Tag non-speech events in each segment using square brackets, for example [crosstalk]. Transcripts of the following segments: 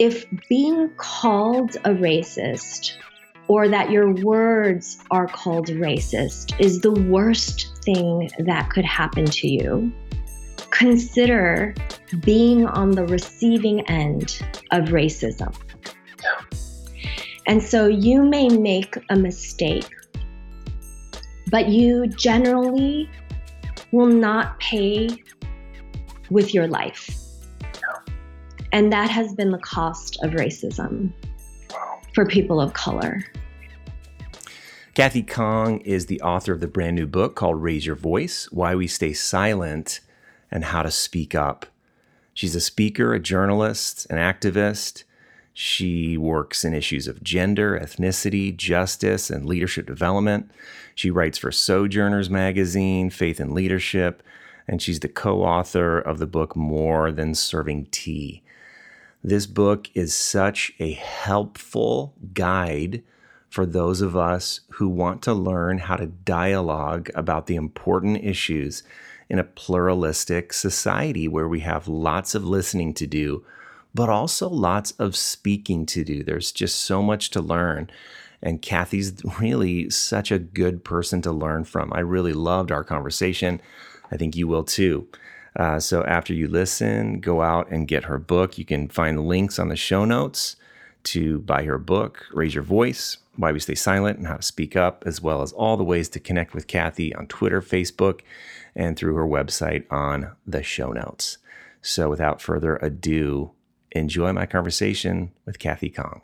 if being called a racist or that your words are called racist is the worst thing that could happen to you, consider being on the receiving end of racism. And so you may make a mistake, but you generally will not pay with your life. And that has been the cost of racism for people of color. Kathy Khang is the author of the brand new book called Raise Your Voice Why We Stay Silent and How to Speak Up. She's a speaker, a journalist, an activist. She works in issues of gender, ethnicity, justice, and leadership development. She writes for Sojourners Magazine, Faith and Leadership, and she's the co author of the book More Than Serving Tea. This book is such a helpful guide for those of us who want to learn how to dialogue about the important issues in a pluralistic society where we have lots of listening to do, but also lots of speaking to do. There's just so much to learn. And Kathy's really such a good person to learn from. I really loved our conversation. I think you will too. Uh, so after you listen, go out and get her book. You can find links on the show notes to buy her book, Raise Your Voice Why We Stay Silent and How to Speak Up, as well as all the ways to connect with Kathy on Twitter, Facebook, and through her website on the show notes. So without further ado, enjoy my conversation with Kathy Khang.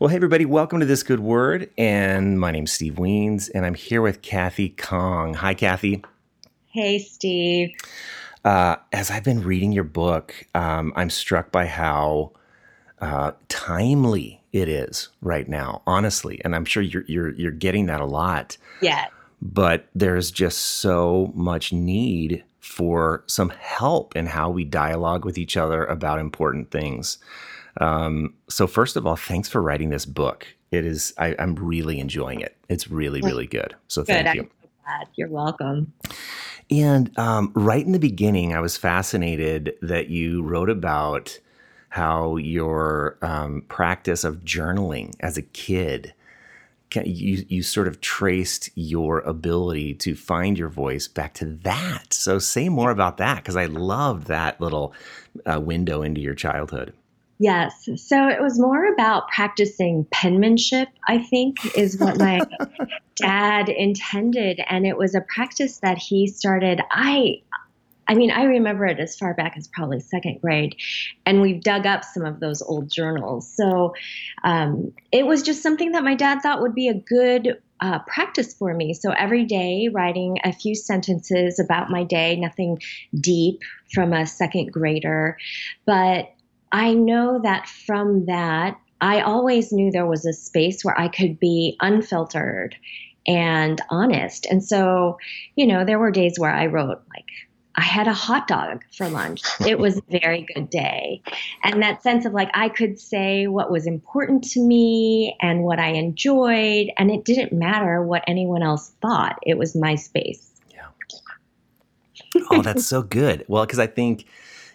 Well, hey, everybody, welcome to This Good Word. And my name's Steve Wiens, and I'm here with Kathy Khang. Hi, Kathy. Hey, Steve. Uh, as I've been reading your book, um, I'm struck by how uh, timely it is right now, honestly. And I'm sure you're, you're, you're getting that a lot. Yeah. But there's just so much need for some help in how we dialogue with each other about important things. Um, so, first of all, thanks for writing this book. It is, I, am really enjoying it. It's really, really good. So, good. thank you. glad. You're welcome. And um, right in the beginning, I was fascinated that you wrote about how your um, practice of journaling as a kid, you, you sort of traced your ability to find your voice back to that. So, say more about that because I loved that little uh, window into your childhood. Yes. So it was more about practicing penmanship, I think, is what my [laughs] dad intended. And it was a practice that he started. I I mean, I remember it as far back as probably second grade, and we've dug up some of those old journals. So um, it was just something that my dad thought would be a good uh, practice for me. So every day, writing a few sentences about my day, nothing deep from a second grader. But I know that from that, I always knew there was a space where I could be unfiltered and honest. And so, you know, there were days where I wrote like, I had a hot dog for lunch. It was a very good day. And that sense of like I could say what was important to me and what I enjoyed, and it didn't matter what anyone else thought. It was my space. Yeah. Oh, that's so good. Well, because I think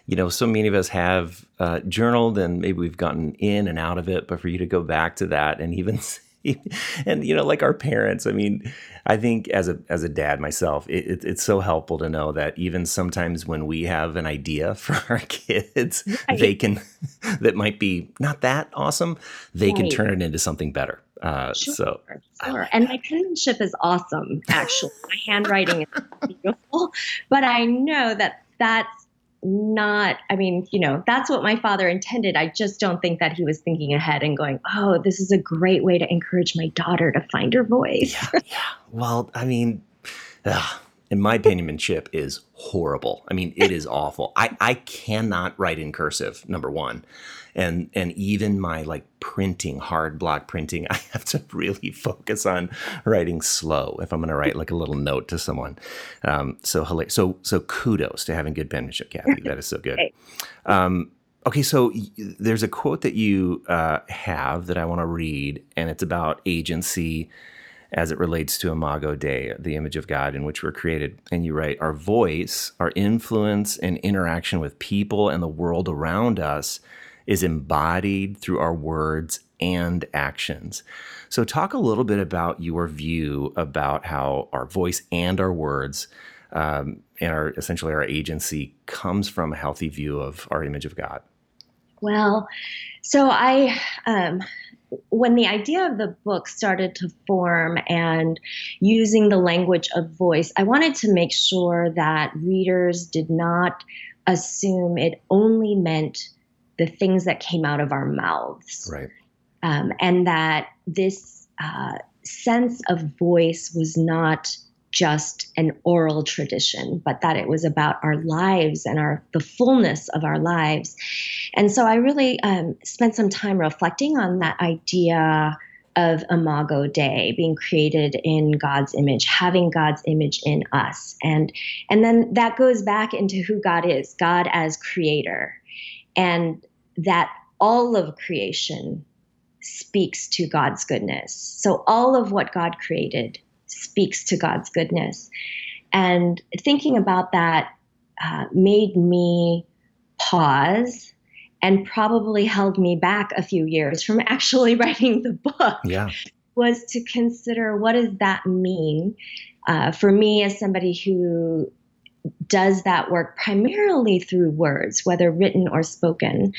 you know, so many of us have uh, journaled and maybe we've gotten in and out of it, but for you to go back to that and even [laughs] and you know, like our parents, I mean, I think as a as a dad myself, it, it, it's so helpful to know that even sometimes when we have an idea [laughs] for our kids, right. they can [laughs] that might be not that awesome, they right. can turn it into something better. Uh, sure, so, sure. and my penmanship is awesome. Actually, my handwriting is beautiful, but I know that that's not i mean you know that's what my father intended. I just don't think that he was thinking ahead and going oh this is a great way to encourage my daughter to find her voice. Yeah, yeah. well i mean ugh, and my penmanship is horrible. I mean it is awful. I i cannot write in cursive number one and and even my like printing hard block printing [laughs] i have to really focus on writing slow if i'm going to write like a little note to someone. Um, so so so kudos to having good penmanship cathy [laughs] that is so good. Um, okay so there's a quote that you uh, have that i want to read and it's about agency as it relates to Imago Dei, the image of God in which we're created. And you write, our voice, our influence and interaction with people and the world around us is embodied through our words and actions. So, talk a little bit about your view about how our voice and our words um, and our essentially our agency comes from a healthy view of our image of God. Well, so I um, when the idea of the book started to form and using the language of voice, I wanted to make sure that readers did not assume it only meant the things that came out of our mouths. Right. Um, and that this uh, sense of voice was not just an oral tradition, but that it was about our lives and our the fullness of our lives. And so I really um, spent some time reflecting on that idea of imago dei being created in god's image having god's image in us and and then that goes back into who god is god as creator and that all of creation speaks to god's goodness so all of what god created speaks to God's goodness. And thinking about that uh, made me pause and probably held me back a few years from [laughs] actually writing the book. Yeah. Was to consider what does that mean uh, for me as somebody who does that work primarily through words, whether written or spoken,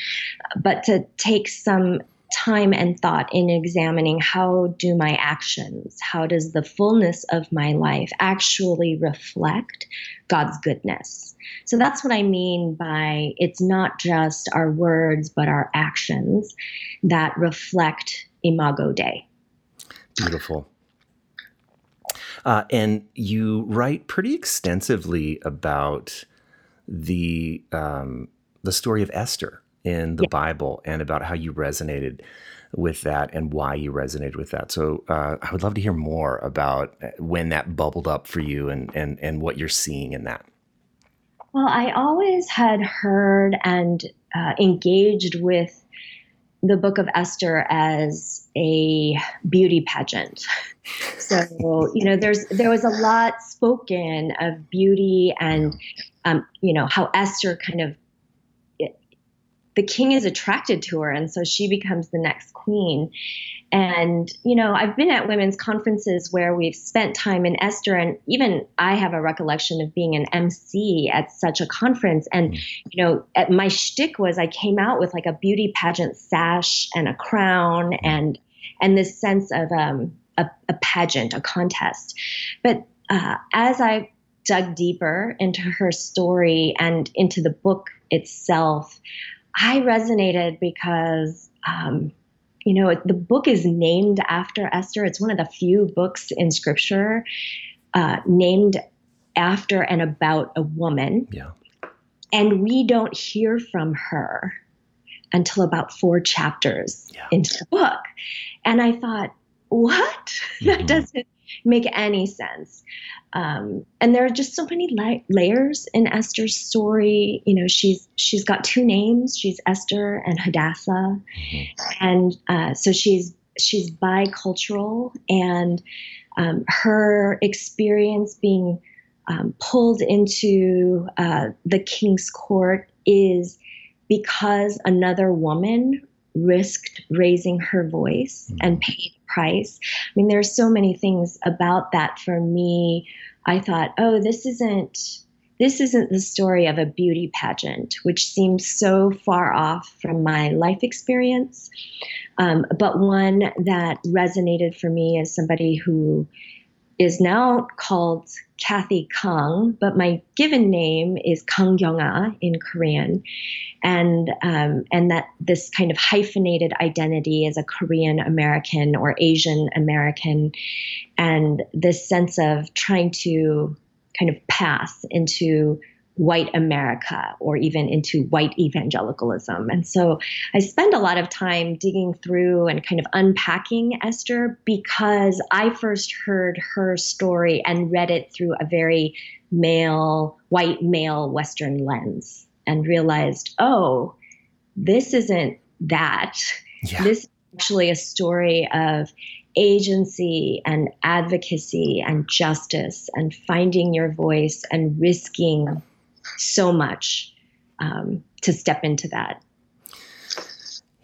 but to take some time and thought in examining how do my actions, how does the fullness of my life actually reflect God's goodness. So that's what I mean by it's not just our words, but our actions that reflect Imago Dei. Beautiful. Uh, and you write pretty extensively about the um, the story of Esther in the yeah. Bible and about how you resonated with that and why you resonated with that. So uh, I would love to hear more about uh, when that bubbled up for you and, and, and what you're seeing in that. Well, I always had heard and uh, engaged with the book of Esther as a beauty pageant. So, you know, there's there was a lot spoken of beauty and um, you know, how Esther kind of the king is attracted to her and so she becomes the next queen. And you know i've been at women's conferences where we've spent time in esther and even i have a recollection of being an mc at such a conference. And mm. you know my shtick was i came out with like a beauty pageant sash and a crown and and this sense of um, a, a pageant a contest. But uh, as i dug deeper into her story and into the book itself I resonated because, um, you know, the book is named after Esther. It's one of the few books in scripture uh, named after and about a woman. Yeah. And we don't hear from her until about four chapters yeah. into the book. And I thought, what? [laughs] Mm-hmm. that doesn't make any sense. Um, and there are just so many la- layers in Esther's story. You know, she's she's got two names. She's Esther and Hadassah, mm-hmm. and uh, so she's she's bicultural, and um, her experience being um, pulled into uh, the king's court is because another woman risked raising her voice mm-hmm. and paid price. I mean, there's so many things about that for me. I thought, oh, this isn't this isn't the story of a beauty pageant, which seems so far off from my life experience, um, but one that resonated for me as somebody who is now called Kathy Khang, but my given name is Kang Kyung-ah in Korean, and um, and that this kind of hyphenated identity as a Korean American or Asian American, and this sense of trying to kind of pass into white America or even into white evangelicalism. And so I spend a lot of time digging through and kind of unpacking Esther because I first heard her story and read it through a very male, white male Western lens and realized, oh, this isn't that. Yeah. This is actually a story of agency and advocacy and justice and finding your voice and risking so much um, to step into that.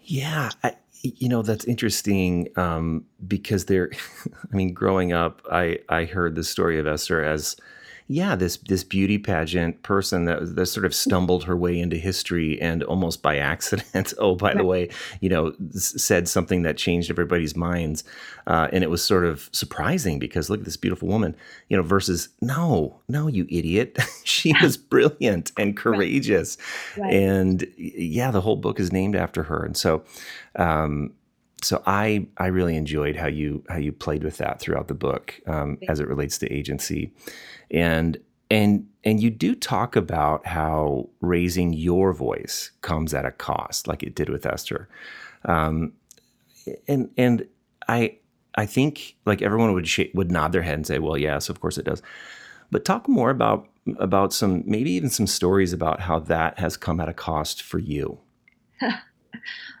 Yeah, I, you know that's interesting um, because there. [laughs] I mean, growing up, I I heard the story of Esther as yeah, this this beauty pageant person that that sort of stumbled her way into history and almost by accident. [laughs] oh, by right. the way, you know, said something that changed everybody's minds, uh, and it was sort of surprising because look at this beautiful woman, you know, versus no, no, you idiot, [laughs] she was brilliant and courageous, right. Right. and yeah, the whole book is named after her, and so. Um, so I I really enjoyed how you how you played with that throughout the book um, as it relates to agency, and and and you do talk about how raising your voice comes at a cost, like it did with Esther, um, and and I I think like everyone would sh- would nod their head and say, well, yes, of course it does, but talk more about about some maybe even some stories about how that has come at a cost for you. [laughs]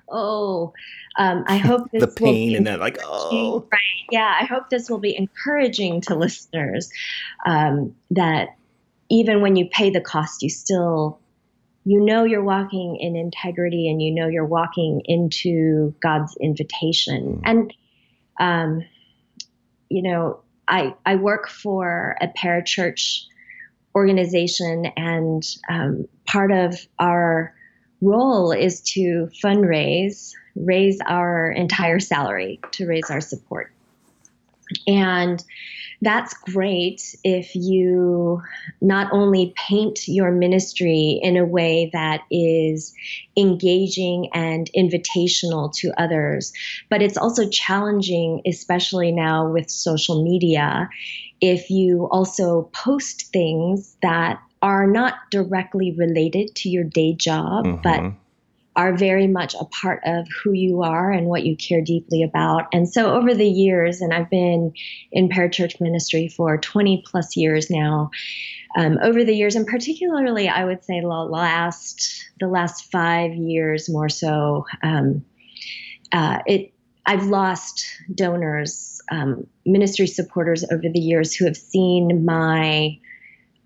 oh, um, I hope [laughs] the pain and that, like, oh, right, yeah. I hope this will be encouraging to listeners um, that even when you pay the cost, you still you know you're walking in integrity and you know you're walking into God's invitation. Mm. And um, you know, I I work for a parachurch organization, and um, part of our role is to fundraise, raise our entire salary to raise our support. And that's great if you not only paint your ministry in a way that is engaging and invitational to others, but it's also challenging, especially now with social media, if you also post things that are not directly related to your day job, mm-hmm. but are very much a part of who you are and what you care deeply about. And so over the years, and I've been in parachurch ministry for 20 plus years now, um, over the years, and particularly I would say the last the last five years more so, um, uh, it I've lost donors, um, ministry supporters over the years who have seen my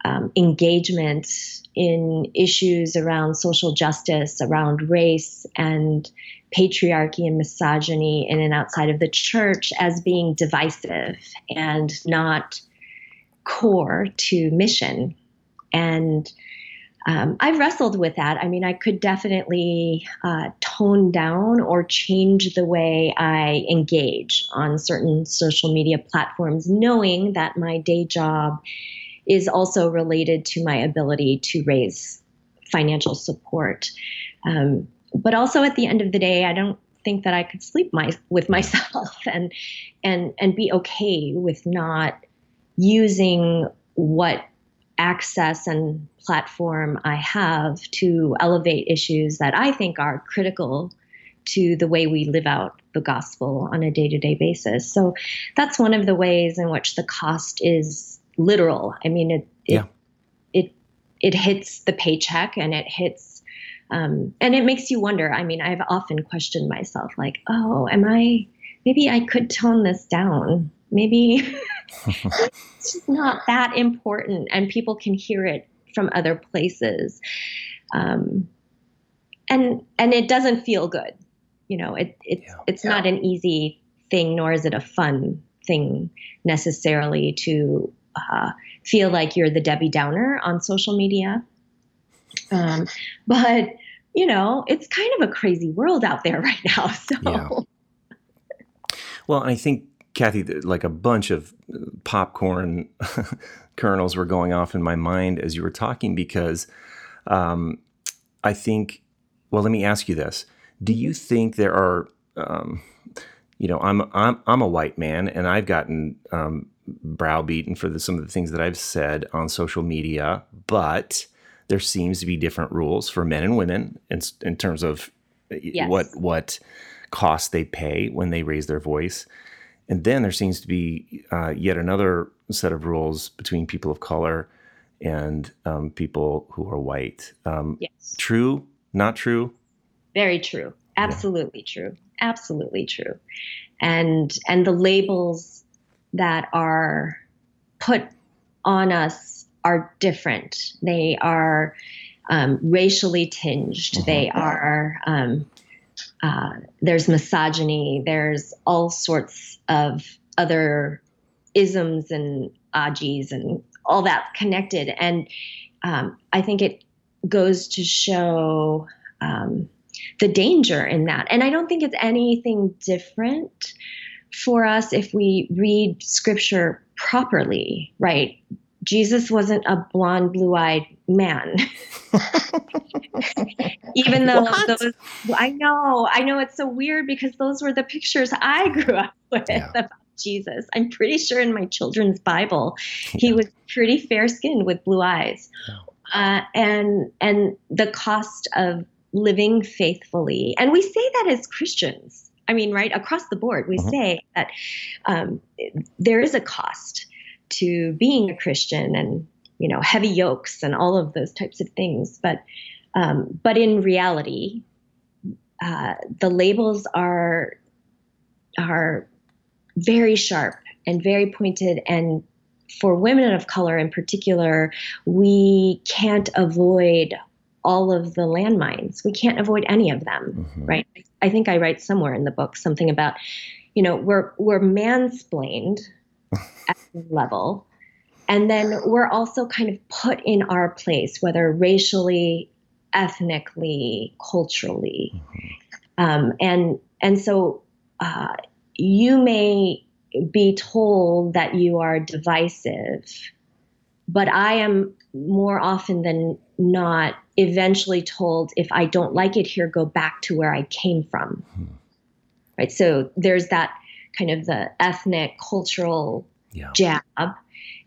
um, engagement in issues around social justice, around race and patriarchy and misogyny in and outside of the church as being divisive and not core to mission. And um, I've wrestled with that. I mean, I could definitely uh, tone down or change the way I engage on certain social media platforms, knowing that my day job is also related to my ability to raise financial support. Um, but also at the end of the day, I don't think that I could sleep my, with [laughs] myself and and and be okay with not using what access and platform I have to elevate issues that I think are critical to the way we live out the gospel on a day-to-day basis. So that's one of the ways in which the cost is literal. I mean, it, it, yeah. it, it hits the paycheck and it hits, um, and it makes you wonder. I mean, I've often questioned myself, like, oh, am I, maybe I could tone this down. Maybe [laughs] it's not that important and people can hear it from other places. Um, and, and it doesn't feel good. You know, it, it yeah. it's yeah. not an easy thing, nor is it a fun thing necessarily to uh, feel like you're the Debbie Downer on social media. Um, but you know, it's kind of a crazy world out there [laughs] right now. So, yeah. well, I think Kathy, like a bunch of popcorn [laughs] kernels were going off in my mind as you were talking because um, I think. Well, let me ask you this: Do you think there are um, you know, I'm I'm I'm a white man, and I've gotten um, browbeaten for the, some of the things that I've said on social media, but there seems to be different rules for men and women in, in terms of yes. what what costs they pay when they raise their voice, and then there seems to be uh, yet another set of rules between people of color and um, people who are white. Um, yes. True? Not true? Very true. Absolutely yeah. true absolutely true. And and the labels that are put on us are different. They are um, racially tinged. Mm-hmm. They are um, uh, there's misogyny. There's all sorts of other isms and ajis and all that connected. And um, I think it goes to show um, the danger in that. And I don't think it's anything different for us if we read scripture properly, right? Jesus wasn't a blonde, blue eyed man. [laughs] Even though what? those, I know, I know it's so weird because those were the pictures I grew up [laughs] with yeah. about Jesus. I'm pretty sure in my children's Bible, he was pretty fair skinned with blue eyes. Yeah. Uh, and and the cost of living faithfully, and we say that as Christians. I mean, right across the board, we uh-huh. say that um, there is a cost to being a Christian and you know heavy yokes and all of those types of things. But um, but in reality, uh, the labels are are very sharp and very pointed and for women of color in particular, we can't avoid all of the landmines. We can't avoid any of them, mm-hmm. right? I think I write somewhere in the book something about, you know, we're we're mansplained [laughs] at the level. And then we're also kind of put in our place, whether racially, ethnically, culturally. Mm-hmm. Um, and and so uh, you may be told that you are divisive, but I am more often than not eventually told if I don't like it here, go back to where I came from. Hmm. Right. So there's that kind of the ethnic, cultural yeah. jab.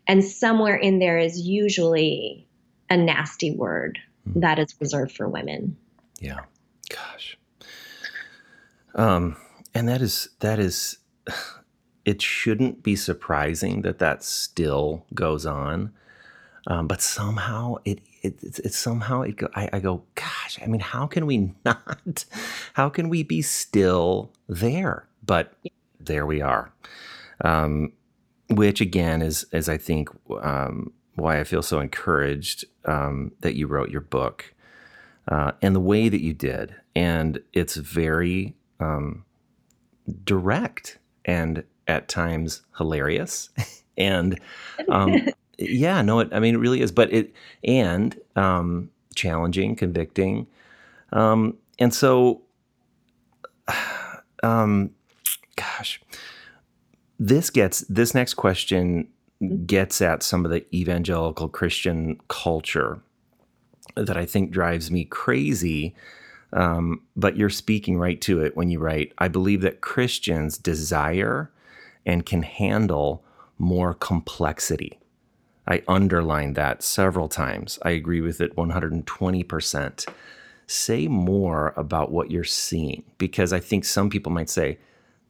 And somewhere in there is usually a nasty word hmm. that is reserved for women. Yeah. Gosh. Um, and that is, that is, [sighs] it shouldn't be surprising that that still goes on. Um, but somehow it, it, it, it somehow it go, I, I, go, gosh, I mean, how can we [laughs] not, how can we be still there? But there we are. Um, which again is, is I think, um, why I feel so encouraged um, that you wrote your book uh, and the way that you did. And it's very um, direct and at times hilarious [laughs] and [laughs] um, yeah no it, i mean it really is but it and um, challenging convicting um, and so [sighs] um, gosh this gets this next question gets at some of the evangelical christian culture that i think drives me crazy um, but you're speaking right to it when you write, I believe that Christians desire and can handle more complexity. I underlined that several times. I agree with it 120%. Say more about what you're seeing because I think some people might say,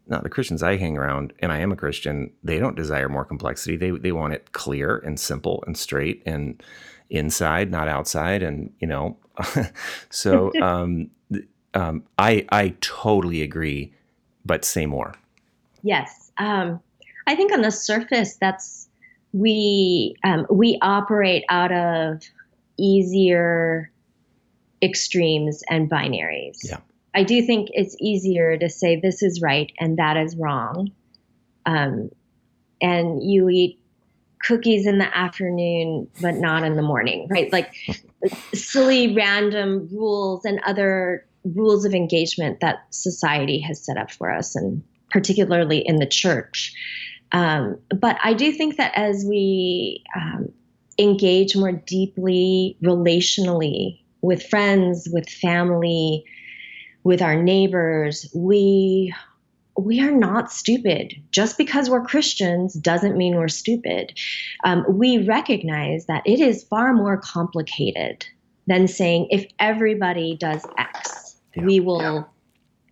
no, the Christians I hang around, and I am a Christian, they don't desire more complexity. They, they want it clear and simple and straight and inside, not outside. And, you know, [laughs] so [laughs] um, um, I I totally agree, but say more. Yes, um, I think on the surface, that's we um, we operate out of easier extremes and binaries. Yeah. I do think it's easier to say this is right and that is wrong. Um, and you eat cookies in the afternoon, but not in the morning, right? Like [laughs] silly, random rules and other rules of engagement that society has set up for us, and particularly in the church. Um, but I do think that as we um, engage more deeply relationally with friends, with family, with our neighbors, we we are not stupid. Just because we're Christians doesn't mean we're stupid. Um, we recognize that it is far more complicated than saying if everybody does X, yeah. we will, yeah.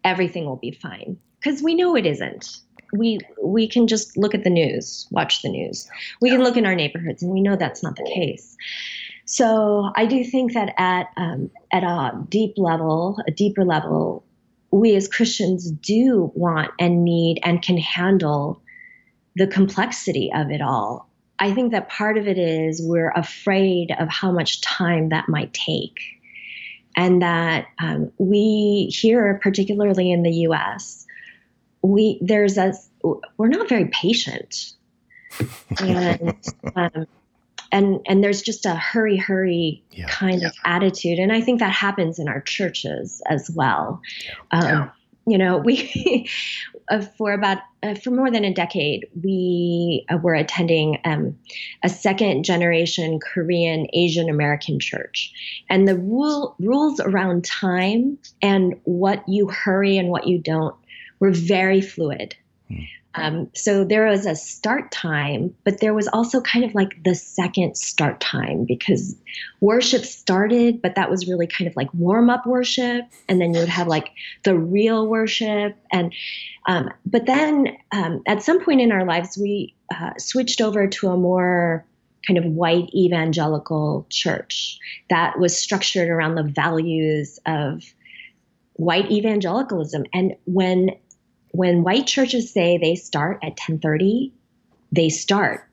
everything will be fine. Because we know it isn't. We we can just look at the news, watch the news. We can look in our neighborhoods, and we know that's not the case. So I do think that at um, at a deep level, a deeper level, we as Christians do want and need and can handle the complexity of it all. I think that part of it is we're afraid of how much time that might take. And that um, we here, particularly in the US, we there's a we're not very patient. and [laughs] um, and and there's just a hurry hurry yeah. kind yeah. of attitude and i think that happens in our churches as well um, you know we [laughs] uh, for about uh, for more than a decade we uh, were attending um, a second generation korean asian american church and the rule rules around time and what you hurry and what you don't were very fluid. Hmm. Um, so there was a start time, but there was also kind of like the second start time because worship started, but that was really kind of like warm up worship, and then you would have like the real worship, and um, but then um, at some point in our lives we uh, switched over to a more kind of white evangelical church that was structured around the values of white evangelicalism. And when when white churches say they start at 10:30, they start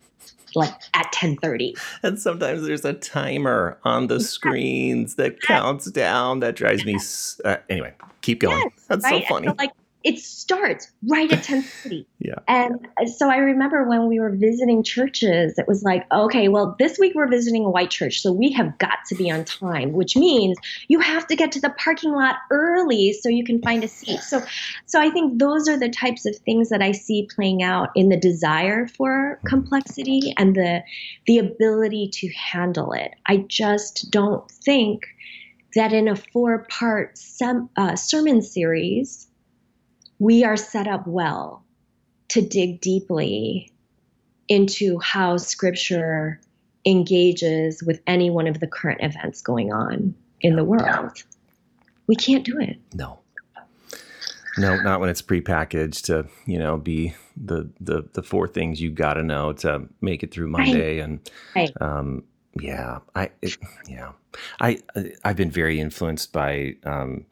like at 10:30. And sometimes there's a timer on the screens that counts down. That drives me. Uh, anyway, keep going. Yes, That's right? so funny. So like it starts right at 10:30. [laughs] yeah. And so I remember when we were visiting churches, it was like, okay, well, this week we're visiting a white church, so we have got to be on time, which means you have to get to the parking lot early so you can find a seat. So so I think those are the types of things that I see playing out in the desire for complexity and the the ability to handle it. I just don't think that in a four-part sem- uh, sermon series we are set up well to dig deeply into how scripture engages with any one of the current events going on in the world. We can't do it. No. No, not when it's prepackaged to, you know, be the the the four things you got to know to make it through Monday right. and right. um yeah, I it, yeah. I I've been very influenced by um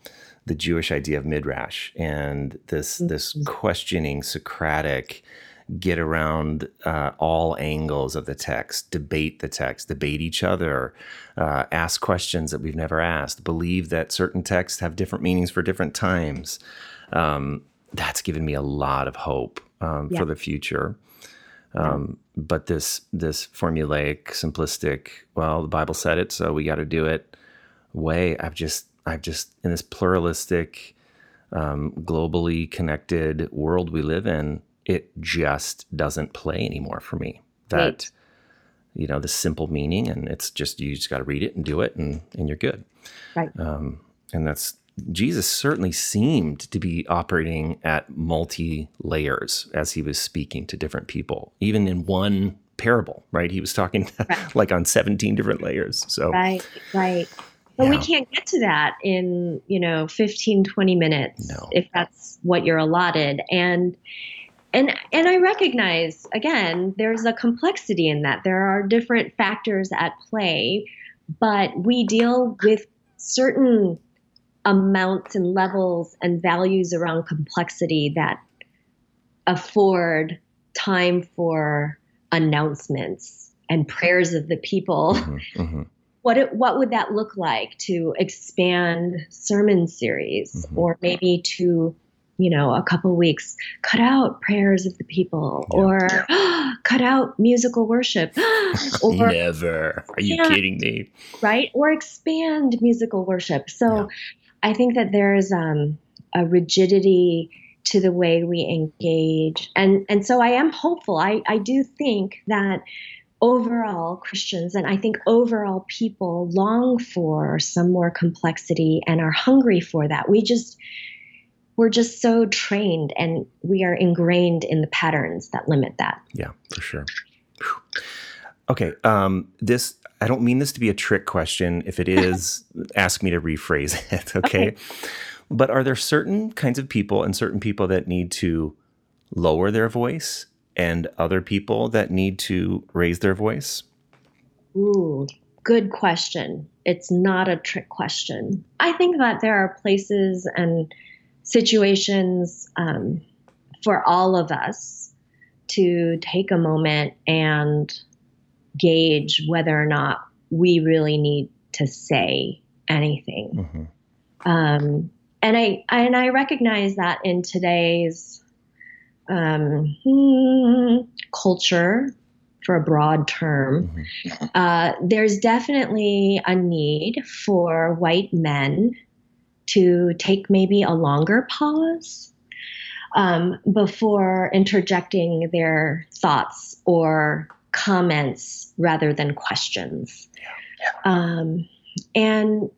the Jewish idea of midrash and this mm-hmm. this questioning Socratic get around uh, all angles of the text, debate the text, debate each other, uh, ask questions that we've never asked, believe that certain texts have different meanings for different times. Um, that's given me a lot of hope um, yeah. for the future. Um. But this this formulaic, simplistic, well, the Bible said it, so we got to do it. Way I've just I've just in this pluralistic, um, globally connected world we live in, it just doesn't play anymore for me. That right. you know the simple meaning, and it's just you just got to read it and do it, and and you're good. Right. Um, and that's Jesus certainly seemed to be operating at multi layers as he was speaking to different people, even in one parable, right? He was talking right. [laughs] like on 17 different layers. So, right, right. But yeah. we can't get to that in, you know, 15, 20 minutes no. if that's what you're allotted. And and and I recognize again, there's a complexity in that. There are different factors at play, but we deal with certain amounts and levels and values around complexity that afford time for announcements and prayers of the people mm-hmm, mm-hmm what it, what would that look like to expand sermon series mm-hmm. or maybe to you know a couple weeks cut out prayers of the people yeah. or [gasps] cut out musical worship [gasps] or [laughs] never. Are you yeah, kidding me? Right? Or expand musical worship. So yeah. i think that there's um, a rigidity to the way we engage. And and so i am hopeful. I i do think that overall Christians and I think overall people long for some more complexity and are hungry for that. We just we're just so trained and we are ingrained in the patterns that limit that. Yeah, for sure. Okay, um, this I don't mean this to be a trick question. If it [laughs] is, ask me to rephrase it. [laughs] Okay? okay. But are there certain kinds of people and certain people that need to lower their voice and other people that need to raise their voice? Ooh, good question. It's not a trick question. I think that there are places and situations um, for all of us to take a moment and gauge whether or not we really need to say anything. Mm-hmm. Um, and I and I recognize that in today's um, hmm, culture, for a broad term, mm-hmm. uh, there's definitely a need for white men to take maybe a longer pause um, before interjecting their thoughts or comments rather than questions. Um, and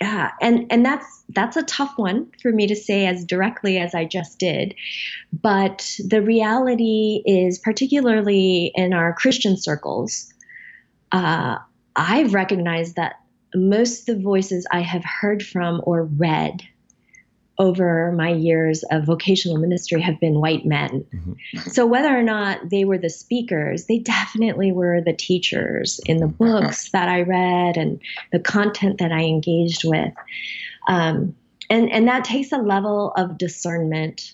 yeah, and and that's that's a tough one for me to say as directly as I just did. But the reality is, particularly in our Christian circles, uh, I've recognized that most of the voices I have heard from or read over my years of vocational ministry have been white men. Mm-hmm. So whether or not they were the speakers, they definitely were the teachers in the books that I read and the content that I engaged with. Um, and, and that takes a level of discernment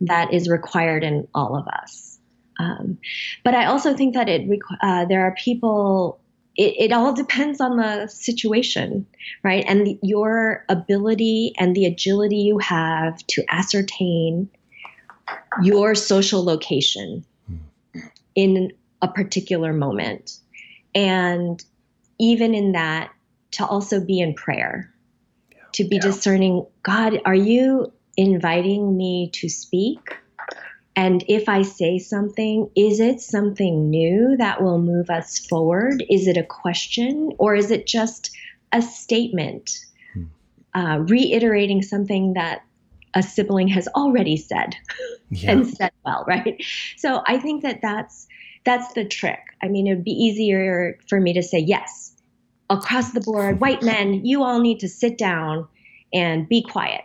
that is required in all of us. Um, but I also think that it uh, there are people it, it all depends on the situation, right? And the, your ability and the agility you have to ascertain your social location hmm. in a particular moment. And even in that, to also be in prayer, to be yeah. discerning God, are you inviting me to speak? And if I say something, is it something new that will move us forward? Is it a question or is it just a statement hmm. uh, reiterating something that a sibling has already said [laughs] yeah. and said well, right? So I think that that's that's the trick. I mean, it would be easier for me to say yes across the board, white men, you all need to sit down and be quiet.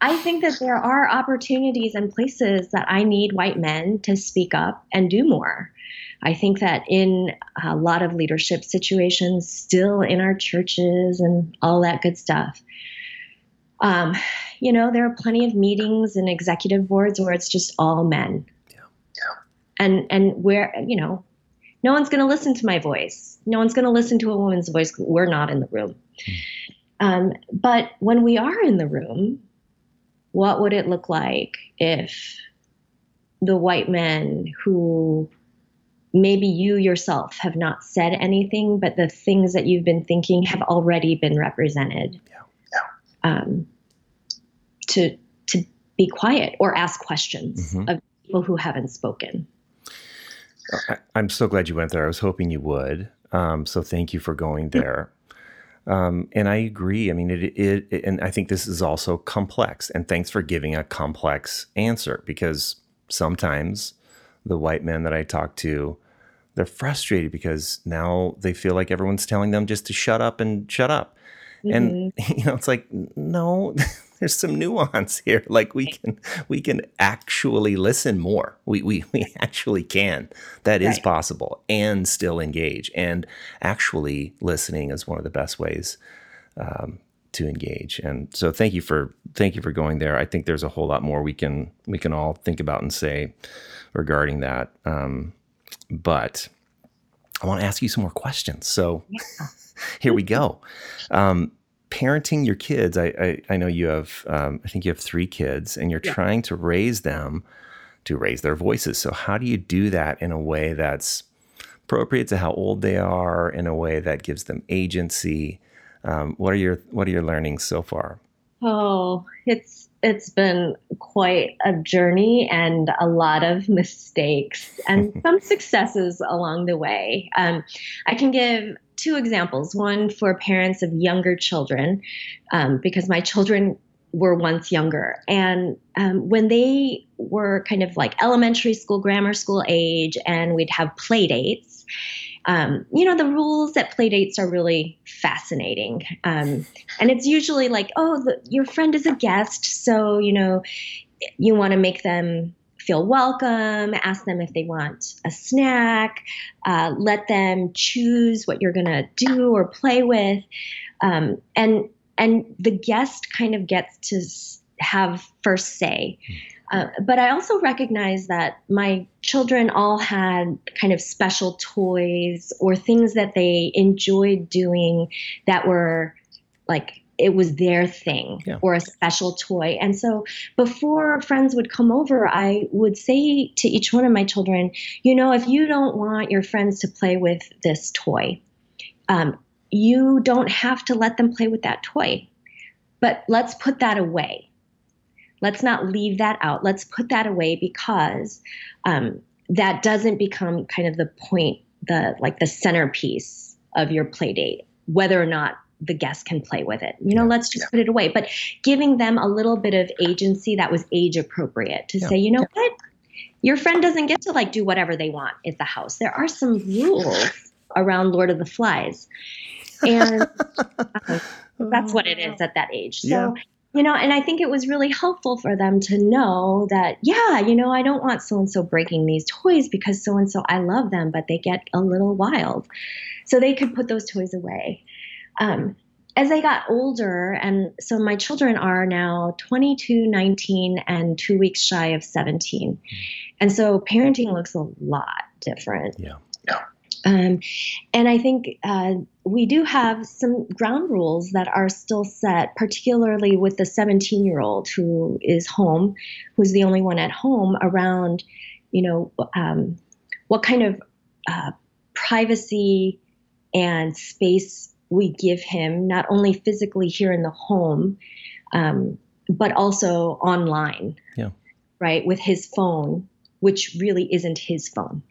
I think that there are opportunities and places that I need white men to speak up and do more. I think that in a lot of leadership situations, still in our churches and all that good stuff, um, you know, there are plenty of meetings and executive boards where it's just all men. Yeah. And and where you know, no one's going to listen to my voice. No one's going to listen to a woman's voice. We're not in the room. Hmm. Um, but when we are in the room, what would it look like if the white men who maybe you yourself have not said anything, but the things that you've been thinking have already been represented? Yeah. Um, to to be quiet or ask questions mm-hmm. of people who haven't spoken. I, am so glad you went there. I was hoping you would. Um, so thank you for going there. Um, and I agree. I mean, it, it, it, and I think this is also complex. And thanks for giving a complex answer because sometimes the white men that I talk to, they're frustrated because now they feel like everyone's telling them just to shut up and shut up. Mm-hmm. And [laughs] you know, it's like, no, [laughs] there's some nuance here. [laughs] Like we can we can actually listen more. We we, we actually can. That is right. possible and still engage. And actually listening is one of the best ways um, to engage. And so thank you for thank you for going there. I think there's a whole lot more we can we can all think about and say regarding that. Um, but I want to ask you some more questions. So yeah. [laughs] here we go. [laughs] Um, parenting your kids, I, I, I know you have, um, I think you have three kids, and you're yeah. trying to raise them to raise their voices. So, how do you do that in a way that's appropriate to how old they are, in a way that gives them agency? Um, what are your What are your learnings so far? Oh, it's it's been quite a journey and a lot of mistakes and [laughs] some successes along the way. Um, I can give two examples one for parents of younger children, um, because my children were once younger. And um, when they were kind of like elementary school, grammar school age, and we'd have play dates, um, you know, the rules at play dates are really fascinating. Um, and it's usually like, oh, the, your friend is a guest, so, you know, you want to make them feel welcome, ask them if they want a snack, uh, let them choose what you're going to do or play with. Um, and and the guest kind of gets to have first say. Uh, but I also recognize that my children all had kind of special toys or things that they enjoyed doing that were like it was their thing yeah. or a special toy. And so before friends would come over, I would say to each one of my children, you know, if you don't want your friends to play with this toy, um, you don't have to let them play with that toy. But let's put that away. Let's not leave that out. Let's put that away because um, that doesn't become kind of the point, the like the centerpiece of your play date, whether or not the guest can play with it. You know, yeah. let's just yeah. put it away. But giving them a little bit of agency that was age appropriate to yeah. say, you know what? Your friend doesn't get to like do whatever they want at the house. There are some rules around Lord of the Flies. And uh, that's what it is [laughs] at that age. So, you know, and I think it was really helpful for them to know that, yeah, you know, I don't want so and so breaking these toys because so and so, I love them, but they get a little wild. So they could put those toys away. Um, as I got older, and so my children are now 22, 19, and two weeks shy of 17. And so parenting looks a lot different. Yeah. Yeah. Um, and I think uh, we do have some ground rules that are still set, particularly with the 17 year old who is home, who's the only one at home around, you know, um, what kind of uh, privacy and space we give him, not only physically here in the home, um, but also online. Yeah. Right, with his phone, which really isn't his phone.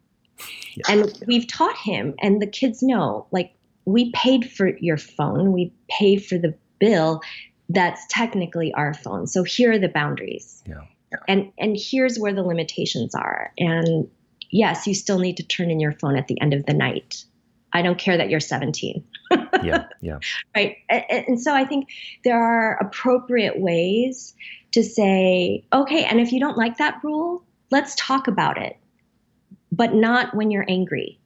Yeah. And we've taught him, and the kids know, like, we paid for your phone, we pay for the bill. That's technically our phone. So here are the boundaries. Yeah. And and here's where the limitations are. And yes, you still need to turn in your phone at the end of the night. I don't care that you're 17. Yeah, [laughs] yeah. Right. And, and so I think there are appropriate ways to say, okay, and if you don't like that rule, let's talk about it, but not when you're angry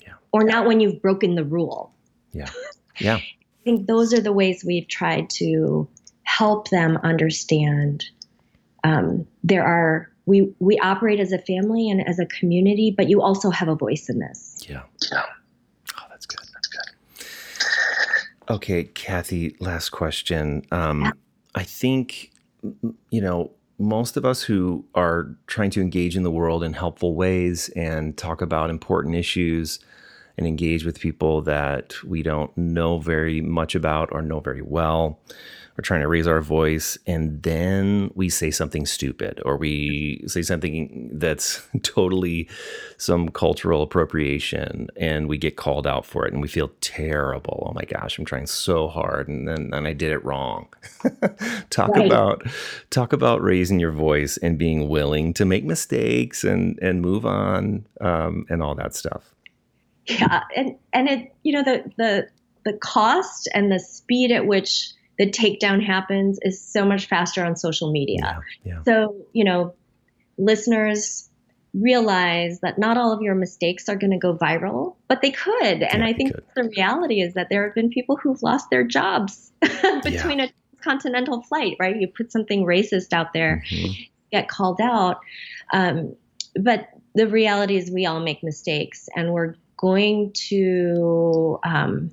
yeah. or not when you've broken the rule. Yeah. Yeah. [laughs] I think those are the ways we've tried to help them understand um, there are we we operate as a family and as a community, but you also have a voice in this. Yeah. Yeah. Yeah. Okay, Kathy, last question. Um, yeah. I think, you know, most of us who are trying to engage in the world in helpful ways and talk about important issues and engage with people that we don't know very much about or know very well we're trying to raise our voice and then we say something stupid or we say something that's [laughs] totally some cultural appropriation and we get called out for it and we feel terrible. Oh my gosh i'm trying so hard and then and i did it wrong. [laughs] Talk right. about talk about raising your voice and being willing to make mistakes and and move on um, and all that stuff. Yeah and and it you know the the the cost and the speed at which the takedown happens is so much faster on social media. Yeah, yeah. So, you know, listeners realize that not all of your mistakes are going to go viral, but they could. And I think the reality is that there have been people who've lost their jobs [laughs] between a continental flight, right? You put something racist out there, mm-hmm. get called out. Um, but the reality is we all make mistakes and we're going to um,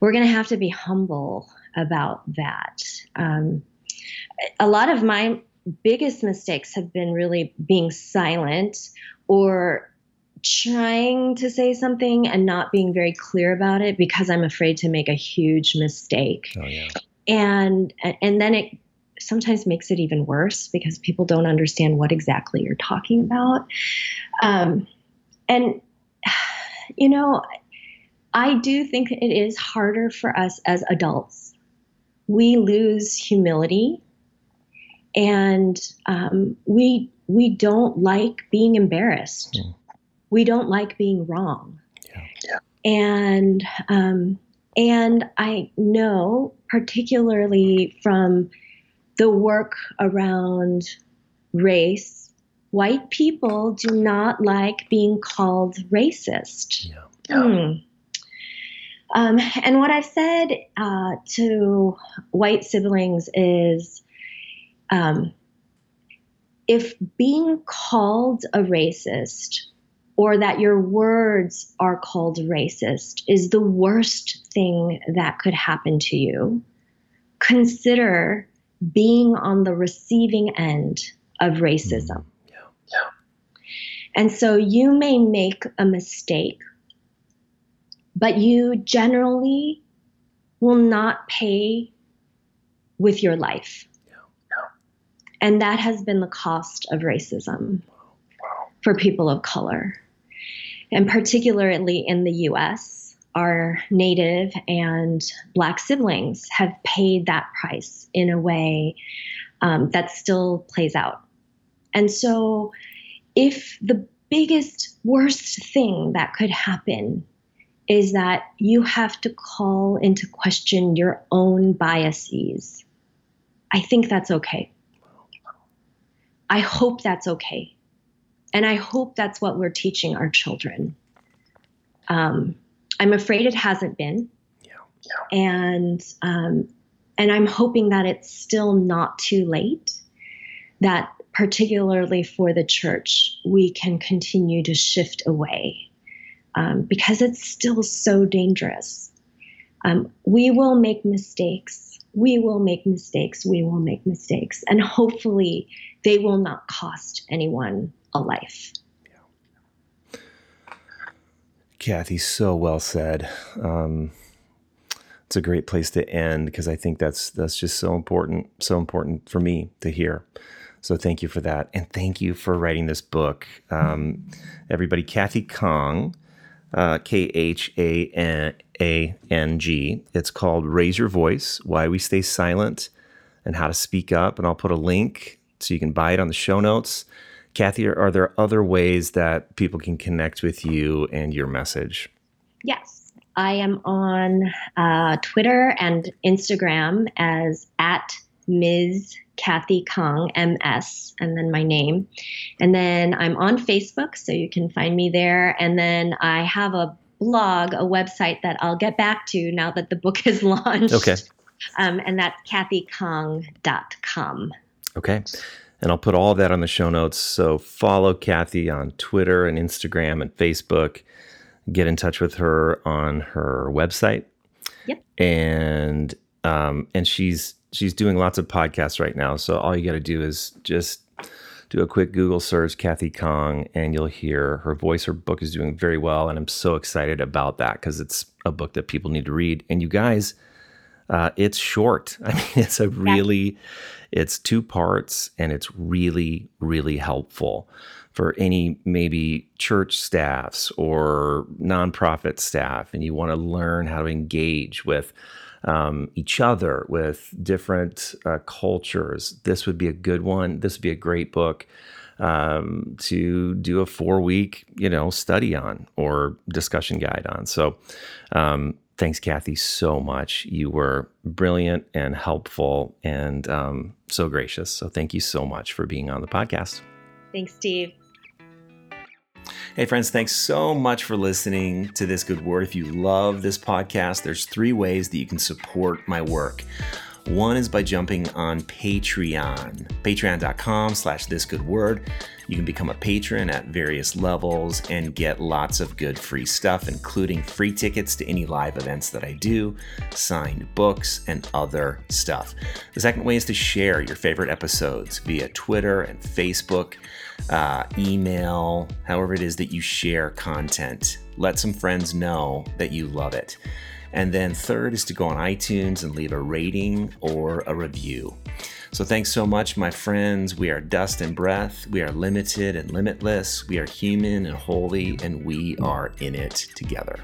we're going to have to be humble about that. Um, a lot of my biggest mistakes have been really being silent or trying to say something and not being very clear about it because I'm afraid to make a huge mistake. Oh, yeah. And and then it sometimes makes it even worse because people don't understand what exactly you're talking about. Um, and [sighs] you know, I do think it is harder for us as adults we lose humility and um, we we don't like being embarrassed. Mm. We don't like being wrong. Yeah. yeah. And um, and I know, particularly from the work around race, white people do not like being called racist. Yeah. yeah. Mm. Um, and what I've said uh, to white siblings is um, if being called a racist or that your words are called racist is the worst thing that could happen to you, consider being on the receiving end of racism. Yeah. Yeah. And so you may make a mistake, but you generally will not pay with your life. And that has been the cost of racism for people of color. And particularly in the US, our Native and Black siblings have paid that price in a way um, that still plays out. And so, if the biggest, worst thing that could happen is that you have to call into question your own biases, I think that's okay. I hope that's okay. And I hope that's what we're teaching our children. Um, I'm afraid it hasn't been. Yeah. yeah. And um, and I'm hoping that it's still not too late. That particularly for the church, we can continue to shift away um, because it's still so dangerous. Um, we will make mistakes. We will make mistakes. We will make mistakes. And hopefully, they will not cost anyone a life. Kathy, so well said. Um, it's a great place to end because I think that's that's just so important, so important for me to hear. So thank you for that, and thank you for writing this book. Um, everybody, Kathy Khang, uh, K H A N A N G. It's called "Raise Your Voice: Why We Stay Silent and How to Speak Up," and I'll put a link so you can buy it on the show notes. Kathy, are there other ways that people can connect with you and your message? Yes. I am on uh, Twitter and Instagram as at Ms. Kathy Khang, MS, and then my name. And then I'm on Facebook, so you can find me there. And then I have a blog, a website that I'll get back to now that the book [laughs] is launched. Okay. Um, and that's kathykhang.com. Okay. And I'll put all that on the show notes. So follow Kathy on Twitter and Instagram and Facebook. Get in touch with her on her website. Yep. And um, and she's she's doing lots of podcasts right now. So all you got to do is just do a quick Google search, Kathy Khang, and you'll hear her voice. Her book is doing very well, and I'm so excited about that because it's a book that people need to read. And you guys, uh, it's short. [laughs] I mean, it's a really, it's two parts, and it's really, really helpful for any maybe church staffs or nonprofit staff, and you want to learn how to engage with um, each other, with different uh, cultures. This would be a good one. This would be a great book um, to do a four week, you know, study on or discussion guide on. So, um, thanks, Kathy, so much. You were brilliant and helpful and um, so gracious. So, thank you so much for being on the podcast. Thanks, Steve. Hey, friends, thanks so much for listening to This Good Word. If you love this podcast, there's three ways that you can support my work. One is by jumping on Patreon, patreon.com slash this good word. You can become a patron at various levels and get lots of good free stuff, including free tickets to any live events that I do, signed books, and other stuff. The second way is to share your favorite episodes via Twitter and Facebook, uh, email, however it is that you share content. Let some friends know that you love it. And then third is to go on iTunes and leave a rating or a review. So thanks so much, my friends. We are dust and breath. We are limited and limitless. We are human and holy, and we are in it together.